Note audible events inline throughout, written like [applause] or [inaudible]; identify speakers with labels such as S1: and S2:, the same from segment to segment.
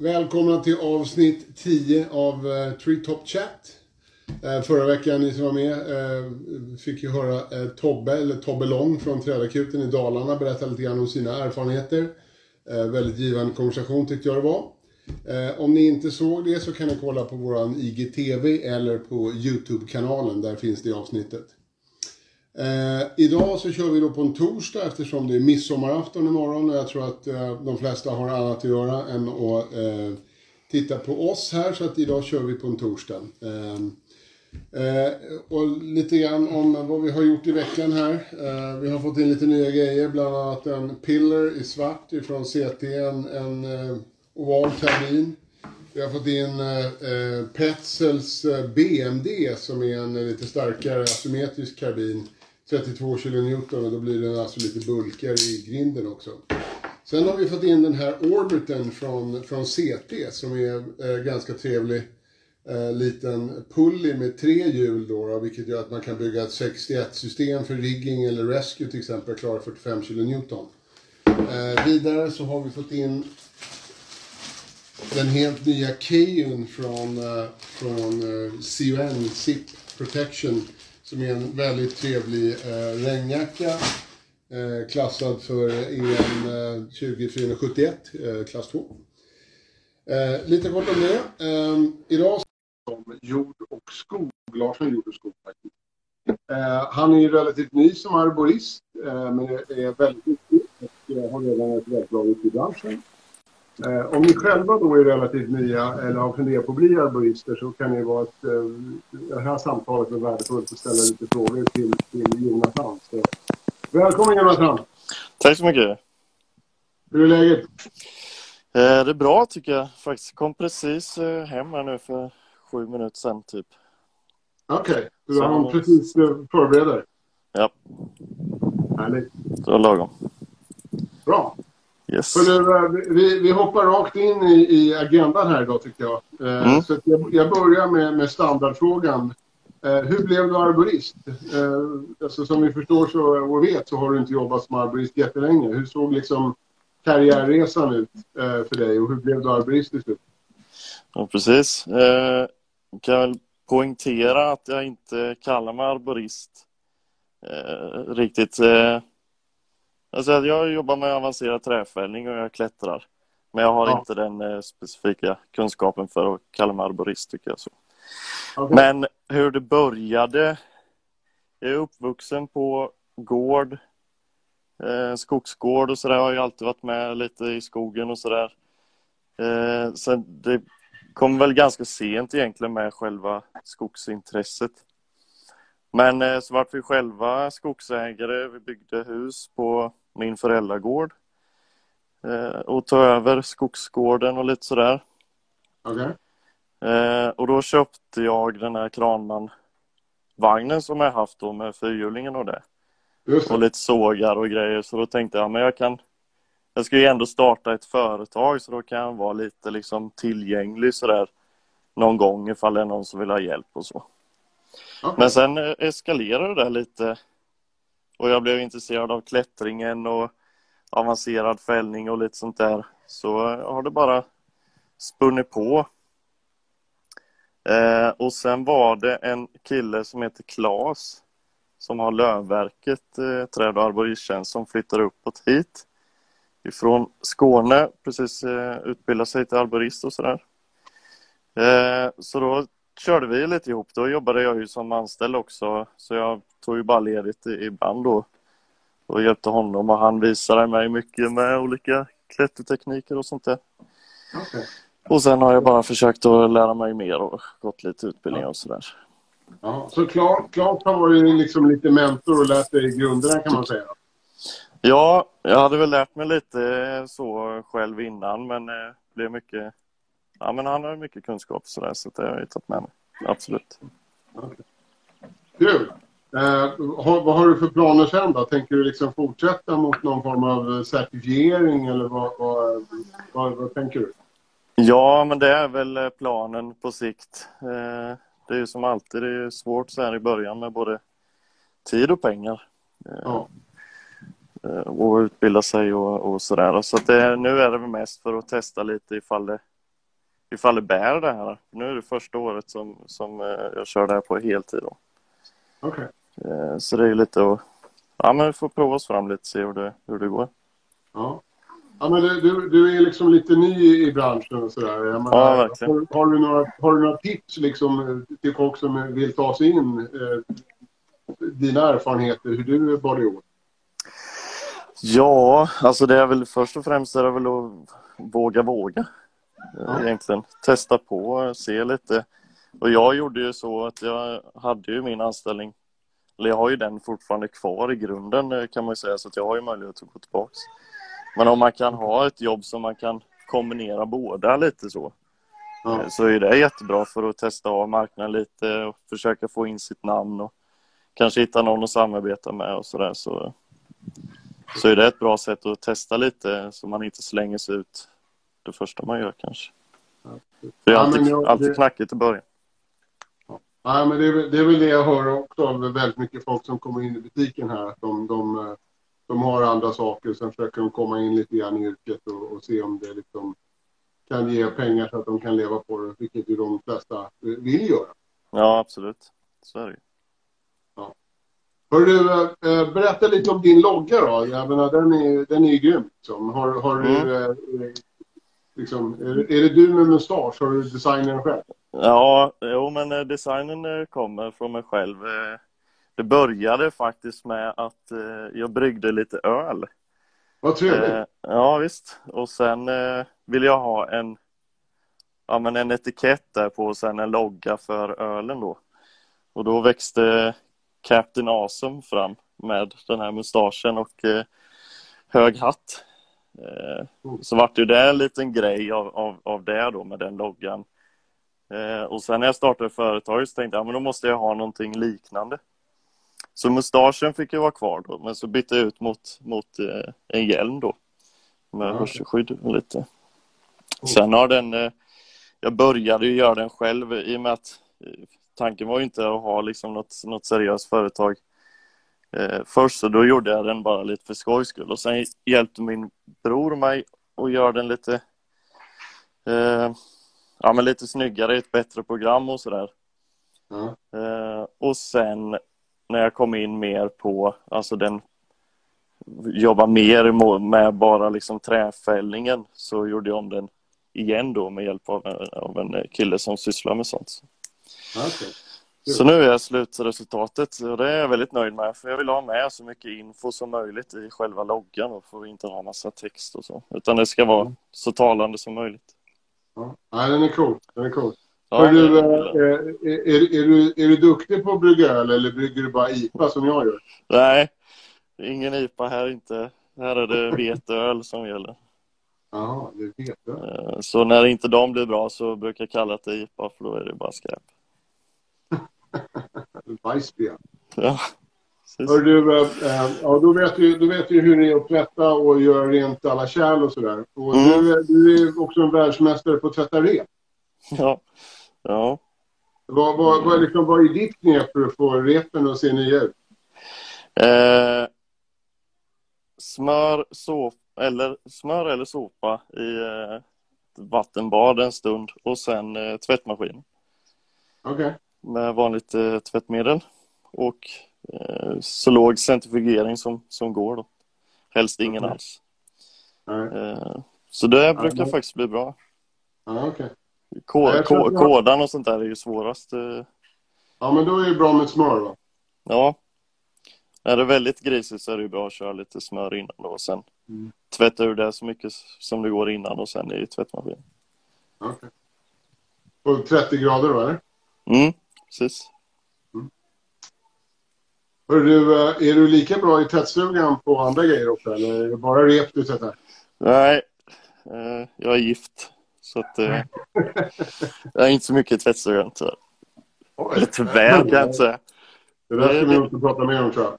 S1: Välkomna till avsnitt 10 av eh, uh, Tree Top Chat. Uh, förra veckan, ni som var med, uh, fick ju höra uh, Tobbe, eller Tobbe Lång från Trädakuten i Dalarna berätta lite grann om sina erfarenheter. väldigt givande konversation tyckte jag det var. om ni inte såg det så kan ni kolla på våran IGTV eller på YouTube-kanalen, där finns det avsnittet. Eh, idag så kör vi då på en torsdag eftersom det är midsommarafton imorgon och jag tror att eh, de flesta har annat att göra än att eh, titta på oss här så att idag kör vi på en torsdag. Ehm, eh, och lite grann om vad vi har gjort i veckan här. Eh, vi har fått in lite nya grejer, bland annat en piller i svart ifrån CT, en, en eh, oval karbin. Vi har fått in eh, eh Petzels eh, BMD som är en lite starkare asymmetrisk karbin 32 kilonewton och då blir den alltså lite bulkigare i grinden också. Sen har vi fått in den här Orbiten från, från CT som är eh, ganska trevlig. Eh, liten pulley med tre hjul då, då, vilket gör att man kan bygga ett 61-system för rigging eller rescue till exempel, klarar 45 kN. Eh, vidare så har vi fått in den helt nya Keyun från, eh, från eh, CUN, SIP Protection som är en väldigt trevlig eh, regnjacka. Eh, klassad för EM eh, 20471, eh, klass 2. Eh, lite kort om det. Eh, idag om jord och skog, Larsson jord och skog faktiskt. Eh, han är ju relativt ny som arborist, eh, men är väldigt nyttig och har redan ett väldigt bra i branschen. Eh, om ni själva då är relativt nya eller har funderat på att bli arborister så kan det vara ett, eh, det här samtalet är värdefullt att ställa lite frågor till, till Jonathan. Så, välkommen Jonathan!
S2: Tack så mycket!
S1: Hur är läget?
S2: Eh, det är bra tycker jag faktiskt. Kom precis eh, hem här nu för sju minuter sedan typ.
S1: Okej, okay. så du har precis eh, förbereder?
S2: Ja.
S1: Härligt.
S2: Så lagom.
S1: Bra.
S2: Yes.
S1: För, eh, vi, vi hoppar rakt in i, i agendan här idag tycker jag. Eh, mm. Så jag, jag, börjar med, med standardfrågan. Eh, hur blev du arborist? alltså, som vi förstår så, och vet så har du inte jobbat som arborist jättelänge. Hur såg liksom karriärresan ut för dig och hur blev du arborist till slut?
S2: Ja, precis. Kan väl poängtera att jag inte kallar mig arborist riktigt. Alltså, jag jobbar med avancerad träfällning och jag klättrar. Men jag har ja. inte den eh, specifika kunskapen för att kalla mig arborist tycker jag. Så. Okay. Men hur det började. Jag är uppvuxen på gård, eh, skogsgård och sådär. Jag har ju alltid varit med lite i skogen och sådär. Eh, sen det kom väl ganska sent egentligen med själva skogsintresset. Men eh, så vart vi själva skogsägare. Vi byggde hus på min föräldragård. Eh, och tog över skogsgården och lite sådär.
S1: Okay.
S2: Eh, och då köpte jag den här Kranman-vagnen som jag haft då med fyrhjulingen och det. Och lite sågar och grejer. Så då tänkte jag, men jag kan... Jag ska ju ändå starta ett företag så då kan jag vara lite liksom tillgänglig sådär någon gång ifall det är någon som vill ha hjälp och så. Okay. Men sen eh, eskalerade det lite och jag blev intresserad av klättringen och avancerad fällning och lite sånt där. Så eh, har det bara spunnit på. Eh, och sen var det en kille som heter Klas som har Lövverket eh, träd och arboristtjänst som flyttar uppåt hit ifrån Skåne, precis eh, utbildar sig till arborist och sådär. Eh, så då körde vi lite ihop. Då jobbade jag ju som anställd också så jag tog ju bara ledigt ibland då och hjälpte honom och han visade mig mycket med olika klättertekniker och sånt där. Okay. Och sen har jag bara försökt att lära mig mer och gått lite utbildningar och sådär.
S1: Ja, så Clark, Clark har varit liksom lite mentor och lärt dig grunderna kan man säga?
S2: Ja, jag hade väl lärt mig lite så själv innan men det blev mycket Ja, men han har mycket kunskap så, där, så det har jag tagit med mig. Absolut.
S1: Okay. Kul! Eh, vad har du för planer sen då? Tänker du liksom fortsätta mot någon form av certifiering eller vad, vad, vad, vad tänker du?
S2: Ja, men det är väl planen på sikt. Eh, det är ju som alltid, det är svårt så här i början med både tid och pengar. Eh, ja. Och utbilda sig och, och sådär. Så det, nu är det mest för att testa lite ifall det ifall det bär det här. Nu är det första året som, som jag kör det här på heltid. Då.
S1: Okay.
S2: Så det är lite att ja, men vi får prova oss fram lite, se hur det, hur det går.
S1: Ja. Ja, men du, du är liksom lite ny i branschen och sådär.
S2: Ja, verkligen.
S1: Har, har, du några, har du några tips liksom till folk som vill ta sig in? Eh, dina erfarenheter, hur du bar dig åt?
S2: Ja, alltså det är väl först och främst är det väl att våga våga. Ja. Egentligen. Testa på, se lite. Och jag gjorde ju så att jag hade ju min anställning eller jag har ju den fortfarande kvar i grunden eh, kan man ju säga, så att jag har ju möjlighet att gå tillbaks. Men om man kan ha ett jobb som man kan kombinera båda lite så, ja. Eh, så är det jättebra för att testa av marknaden lite och försöka få in sitt namn och kanske hitta någon att samarbeta med och sådär. Så, så är det ett bra sätt att testa lite så man inte slänger sig ut det första man gör kanske. Det är alltid, ja, jag, alltid knackigt i början.
S1: Ja, men det är, det är väl det jag hör också av väldigt mycket folk som kommer in i butiken här. Att de, de, de har andra saker. Sen försöker de komma in lite grann i yrket och, och se om det liksom kan ge pengar så att de kan leva på det. Vilket ju de flesta vill göra.
S2: Ja, absolut. Så är det
S1: ja. Hör du, eh, berätta lite om din logga då. Jag menar, den är, den är ju grym. Liksom. Har, har mm. du, eh, liksom, är, är det du med mustasch? Har du designat den själv?
S2: Ja, jo, men eh, designen eh, kommer från mig själv. Eh, det började faktiskt med att jag bryggde lite öl.
S1: Vad trevligt.
S2: Ja, visst. Och sen ville jag ha en, ja, men en etikett där på och sen en logga för ölen då. Och då växte Captain Awesome fram med den här mustaschen och hög hatt. Mm. Så vart ju det en liten grej av, av, av det då med den loggan. Eh, och sen när jag startade företaget så tänkte jag, ja, men då måste jag ha någonting liknande. Så mustaschen fick ju vara kvar då, men så bytte jag ut mot, mot eh, en hjälm då. Med okay. hörselskydd lite. Sen har den, eh, jag började ju göra den själv i och med att eh, tanken var ju inte att ha liksom något, något seriöst företag eh, först, så då gjorde jag den bara lite för skojs skull. Och sen hjälpte min bror mig att göra den lite eh, ja, men lite snyggare, ett bättre program och sådär. Mm. Eh, och sen när jag kom in mer på, alltså den jobba mer med bara liksom träfällningen så gjorde jag om den igen då med hjälp av, av en kille som sysslar med sånt. Okay. Så nu är slutresultatet och det är jag väldigt nöjd med för jag vill ha med så mycket info som möjligt i själva loggan och får inte ha massa text och så utan det ska vara så talande som möjligt.
S1: Ja. Nej, den är cool. Den är cool. Ja, du, är, är, är, är, du, är du duktig på att brygga öl eller brygger du bara IPA som jag gör?
S2: Nej, ingen IPA här inte. Här är det veteöl som gäller.
S1: Ja, det är veteöl.
S2: Eh, så när inte de blir bra så brukar jag kalla det IPA för då är det bara skräp.
S1: Weissbier.
S2: Ja.
S1: Hör du, äh, ja, då, vet du, då vet du hur det är att tvätta och göra rent alla kärl och sådär. Och mm. du, du är också en världsmästare på att tvätta rep.
S2: Ja. ja.
S1: Vad, vad, vad, liksom, vad är ditt knep för att få repen att se nya ut?
S2: Eh, smör, såp, eller, smör eller såpa i eh, vattenbad en stund och sen eh, tvättmaskin.
S1: Okej. Okay.
S2: Med vanligt eh, tvättmedel. Och Eh, så låg centrifugering som, som går då. Helst ingen mm. alls. Mm. Så det brukar mm. faktiskt bli bra.
S1: Mm, okay.
S2: Kod, kod, kodan och sånt där är ju svårast. Eh.
S1: Ja, men då är det bra med smör då.
S2: Ja. Är det väldigt grisigt så är det bra att köra lite smör innan då och sen mm. tvätta ur det så mycket som det går innan och sen i tvättmaskin.
S1: Okej. Okay. På 30 grader då, eller?
S2: Mm, precis.
S1: Hör du, eh, är du lika bra i tvättstugan på andra grejer också? Eller är det bara rep du tvättar?
S2: Nej, eh, jag är gift. Så att eh, [laughs] jag är inte så mycket i tvättstugan tyvärr. Eller tyvärr kan jag inte säga.
S1: Det där ska vi inte prata mer om tror jag.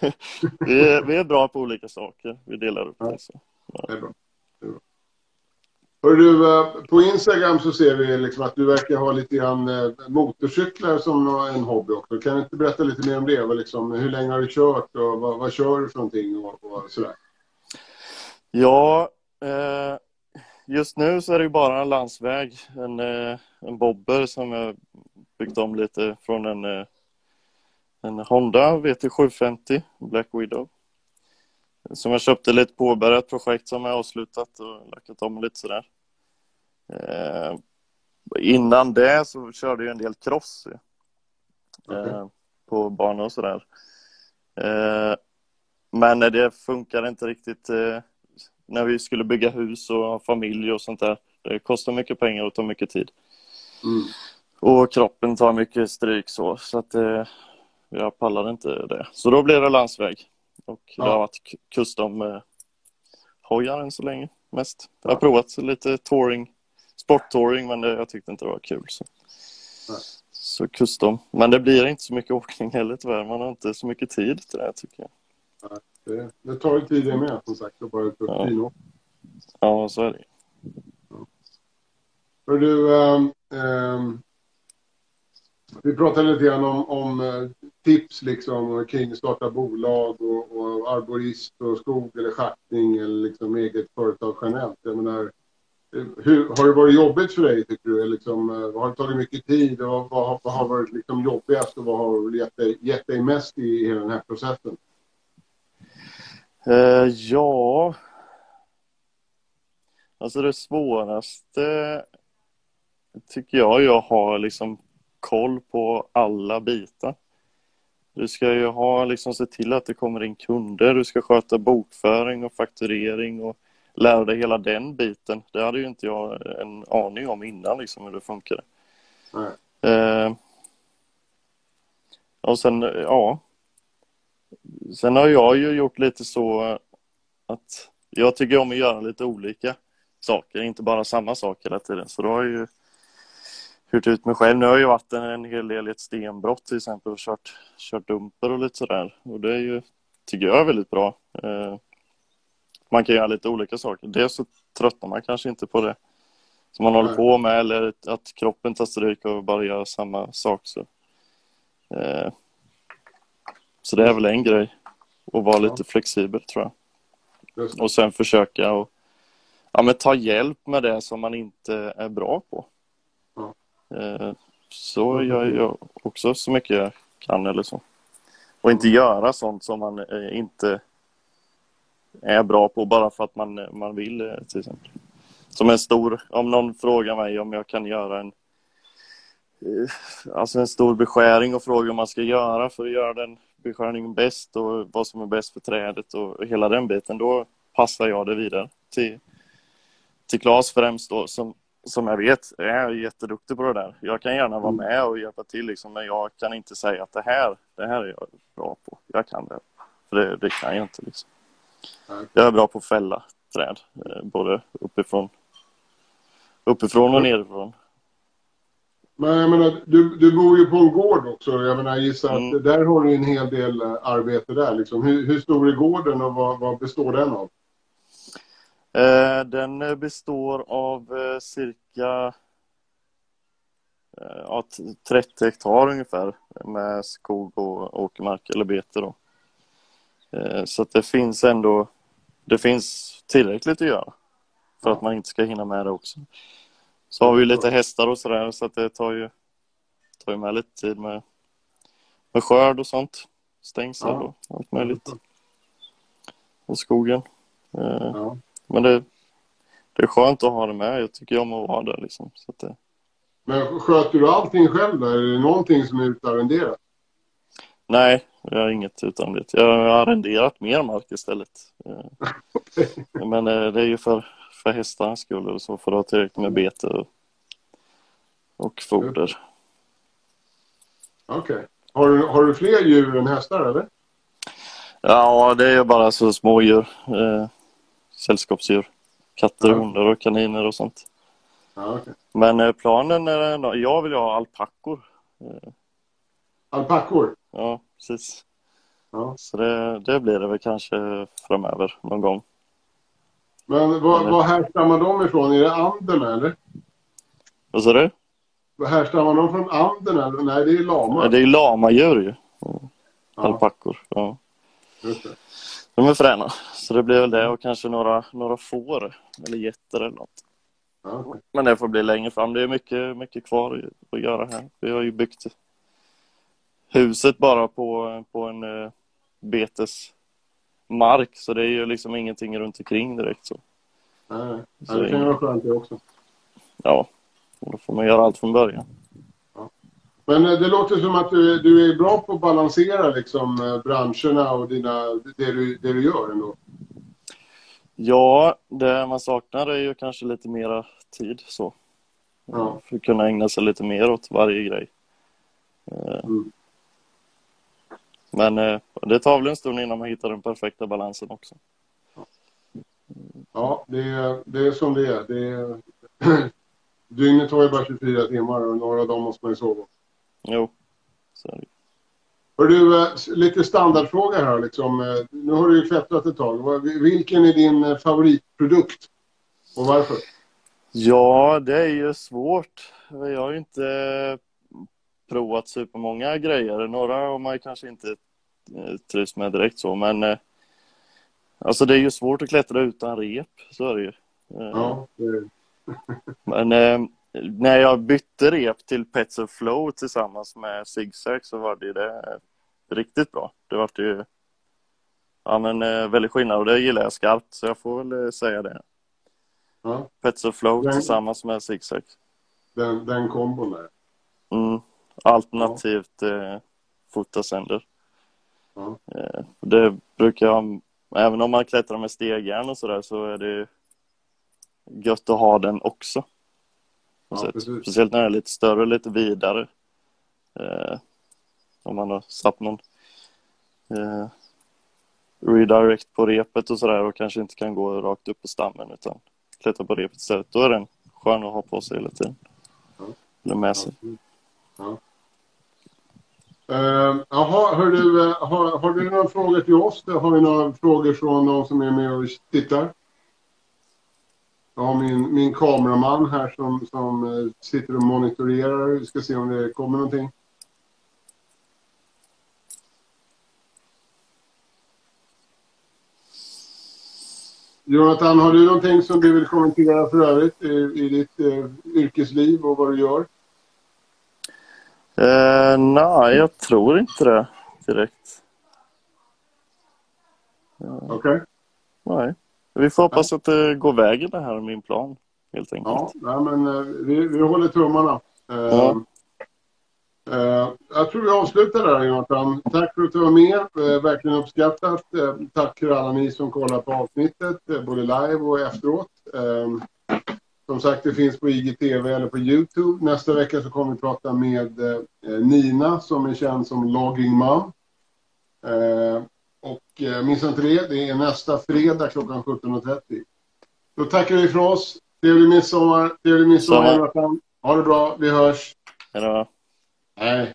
S1: [laughs]
S2: vi, är, vi är bra på olika saker. Vi delar upp det. Så.
S1: Ja. Det är bra. Du, eh, på Instagram så ser vi liksom att du verkar ha lite grann eh, motorcyklar som en hobby också. Kan du inte berätta lite mer om det? Liksom, hur länge har du kört och vad, vad kör du för någonting och, och sådär?
S2: Ja, eh, just nu så är det ju bara en landsväg. En, eh, en bobber som jag byggt om lite från en, en Honda VT750 Black Widow. Som jag köpte lite påbörjat projekt som är avslutat och lackat om lite sådär. Eh, innan det så körde jag en del cross eh, okay. på banor och sådär. Eh, men det funkar inte riktigt eh, när vi skulle bygga hus och ha familj och sånt där. Det kostar mycket pengar och tar mycket tid. Mm. Och kroppen tar mycket stryk så, så att eh, jag pallar inte det. Så då blev det landsväg. Och ja. det har varit custom eh, hojar än så länge mest. Jag har provat lite touring, sporttouring men det, jag tyckte inte det var kul. Så. så custom. Men det blir inte så mycket åkning heller tyvärr. Man har inte så mycket tid till det tycker jag.
S1: Det, det tar ju tid det med som sagt. Att bara ut och ja.
S2: ja, så är det.
S1: Ja. För du, um, um, vi pratade lite grann om, om eh, tips liksom kring starta bolag och, och arborist och skog eller schaktning eller liksom eget företag generellt. Jag menar, eh, hur, har det varit jobbigt för dig tycker du? Liksom, eh, har det tagit mycket tid? Och vad, vad har varit liksom jobbigast och vad har gett dig, gett dig mest i, i hela den här processen?
S2: Uh, ja... Alltså det svåraste tycker jag jag har liksom koll på alla bitar. Du ska ju ha, liksom, se till att det kommer in kunder, du ska sköta bokföring och fakturering och lära dig hela den biten. Det hade ju inte jag en aning om innan, liksom, hur det funkar. Eh, och sen, ja, Sen har jag ju gjort lite så att jag tycker om att göra lite olika saker, inte bara samma sak hela tiden. Så då har jag ju hyrt ut mig själv. Nu har jag ju varit en hel del i ett stenbrott till exempel och kört, kört dumper och lite sådär. Och det är ju, tycker jag är väldigt bra. Eh, man kan göra lite olika saker. Dels så tröttnar man kanske inte på det som man håller på med eller att kroppen tar stryk och bara gör samma sak. Så. Eh, så det är väl en grej. Att vara lite flexibel tror jag. Och sen försöka och, ja, men ta hjälp med det som man inte är bra på. Eh, så gör jag också så mycket jag kan eller så. Och inte göra sånt som man eh, inte är bra på bara för att man, man vill eh, till exempel. Som en stor, om någon frågar mig om jag kan göra en alltså en stor beskäring och frågar om man ska göra för att göra den beskärningen bäst och vad som är bäst för trädet och hela den biten, då passar jag det vidare till, till Claes främst då, som, som jag vet är jätteduktig på det där. Jag kan gärna vara mm. med och hjälpa till, liksom, men jag kan inte säga att det här, det här är jag bra på. Jag kan det, för det, det kan jag inte. Liksom. Jag är bra på att fälla träd, eh, både uppifrån, uppifrån och nerifrån.
S1: Men jag menar, du, du bor ju på en gård också. Jag menar, jag gissar mm. att där har du en hel del eh, arbete där. Liksom. Hur, hur stor är gården och vad, vad består den av?
S2: Eh, den består av eh, cirka eh, ja, 30 hektar ungefär med skog och åkermark eller bete. Då. Eh, så det finns ändå det finns tillräckligt att göra för att man inte ska hinna med det också. Så har vi lite hästar och sådär så att det tar ju, tar ju med lite tid med, med skörd och sånt. Stängsel ja. och allt möjligt. Och skogen. Eh, ja. Men det, det är skönt att ha det med. Jag tycker om att vara där liksom. Så det...
S1: Men sköter du allting själv där? Är det någonting som är utarrenderat?
S2: Nej, jag har inget utarrenderat. Jag har arrenderat mer mark istället. Eh, [laughs] men eh, det är ju för för hästarnas skull och så för att ha tillräckligt med bete och, och foder.
S1: Okej. Okay. Har, du, har du fler djur än hästar eller?
S2: Ja, det är bara så smådjur. Sällskapsdjur. Katter, ja. hundar och kaniner och sånt. Ja, okay. Men eh, planen är ändå, jag vill ha alpackor. Eh,
S1: alpackor?
S2: Ja, precis. Ja. Så det, det blir det väl kanske framöver någon gång.
S1: Men vad, vad härstammar de ifrån? Är det Anderna eller?
S2: Vad sa du?
S1: Härstammar de från Anderna? Eller? Nej, det är lama.
S2: Ja, det är lamadjur ju. Alpackor. Ja. Just det. De är fräna. Så det blir väl det och kanske några, några får eller getter eller något.
S1: Okej.
S2: Men det får bli längre fram. Det är mycket, mycket kvar att göra här. Vi har ju byggt huset bara på, på en eh, betesmark. Så det är ju liksom ingenting runt omkring direkt. Så.
S1: Nej,
S2: Så
S1: det kan ju vara skönt det också.
S2: Ja, och då får man göra allt från början.
S1: Men eh, det låter som att du, du är bra på att balansera liksom, eh, branscherna och dina, det, du, det du gör ändå.
S2: Ja, det man saknar är ju kanske lite mera tid så.
S1: Ja.
S2: För att kunna ägna sig lite mer åt varje grej. Eh,
S1: Mm.
S2: Men eh, det tar väl en stund innan man hittar den perfekta balansen också.
S1: Ja, det är, det är som det är. Det är [clears throat] Dygnet har ju bara 24 timmar och några av dem måste man ju sova.
S2: Jo, så är det.
S1: Hör du, eh, lite standardfråga här liksom. Eh, Nu har du ju klättrat ett tag. Vilken är din eh, favoritprodukt? Och varför?
S2: Ja, det är ju svårt. Jag har ju inte provat supermånga grejer. Några har man kanske inte trivs med direkt så, men alltså det är ju svårt att klättra utan rep, så är det ju.
S1: Ja, det,
S2: Men eh, när jag bytte rep till Pets of Flow tillsammans med Zigzag så var det det riktigt bra. Det var ju ja, men, eh, väldigt skillnad och det gillar jag skarpt så jag får väl eh, säga det.
S1: ja,
S2: Pets of Flow
S1: Den-
S2: tillsammans med Zigzag.
S1: den, den kombon där.
S2: Mm. Alternativt eh, fotasänder.
S1: Ja.
S2: Eh, det brukar jag, även om man klättrar med stegjärn och sådär så är det gött att ha den också.
S1: Ja.
S2: Speciellt när den är lite större lite vidare. Eh, om man har satt någon eh, redirect på repet och sådär och kanske inte kan gå rakt upp på stammen utan klättra på repet istället. Då är den skön att ha på sig hela tiden.
S1: Ja.
S2: Eller med sig.
S1: Ja. Uh, jaha, hör du, eh, har, har du några frågor till oss? Har vi några frågor från de som är med och tittar? Jag har min, min kameraman här som, som eh, sitter och monitorerar. Vi ska se om det kommer någonting. Jonathan, har du någonting som du vill kommentera för övrigt i, i ditt eh, yrkesliv och vad du gör?
S2: Eh, nej, jag tror inte det direkt.
S1: Okej.
S2: Nej. Vi får hoppas att det går vägen det här med min plan. Helt enkelt.
S1: Ja, men eh, vi, vi håller tummarna. Eh,
S2: Ja.
S1: eh, jag tror vi avslutar där Jonathan. Tack för att du var med. Eh, verkligen uppskattat. Eh, tack till alla ni som kollar på avsnittet, både live och efteråt. Som sagt, det finns på IGTV eller på Youtube. Nästa vecka så kommer vi prata med Nina som är känd som Logging Mom. Och eh, missa inte det. Det är nästa fredag klockan 17.30. Då tackar vi för oss. Trevlig midsommar. Trevlig midsommar. Jonathan. Ha det bra. Vi hörs.
S2: Hej då.
S1: Hej.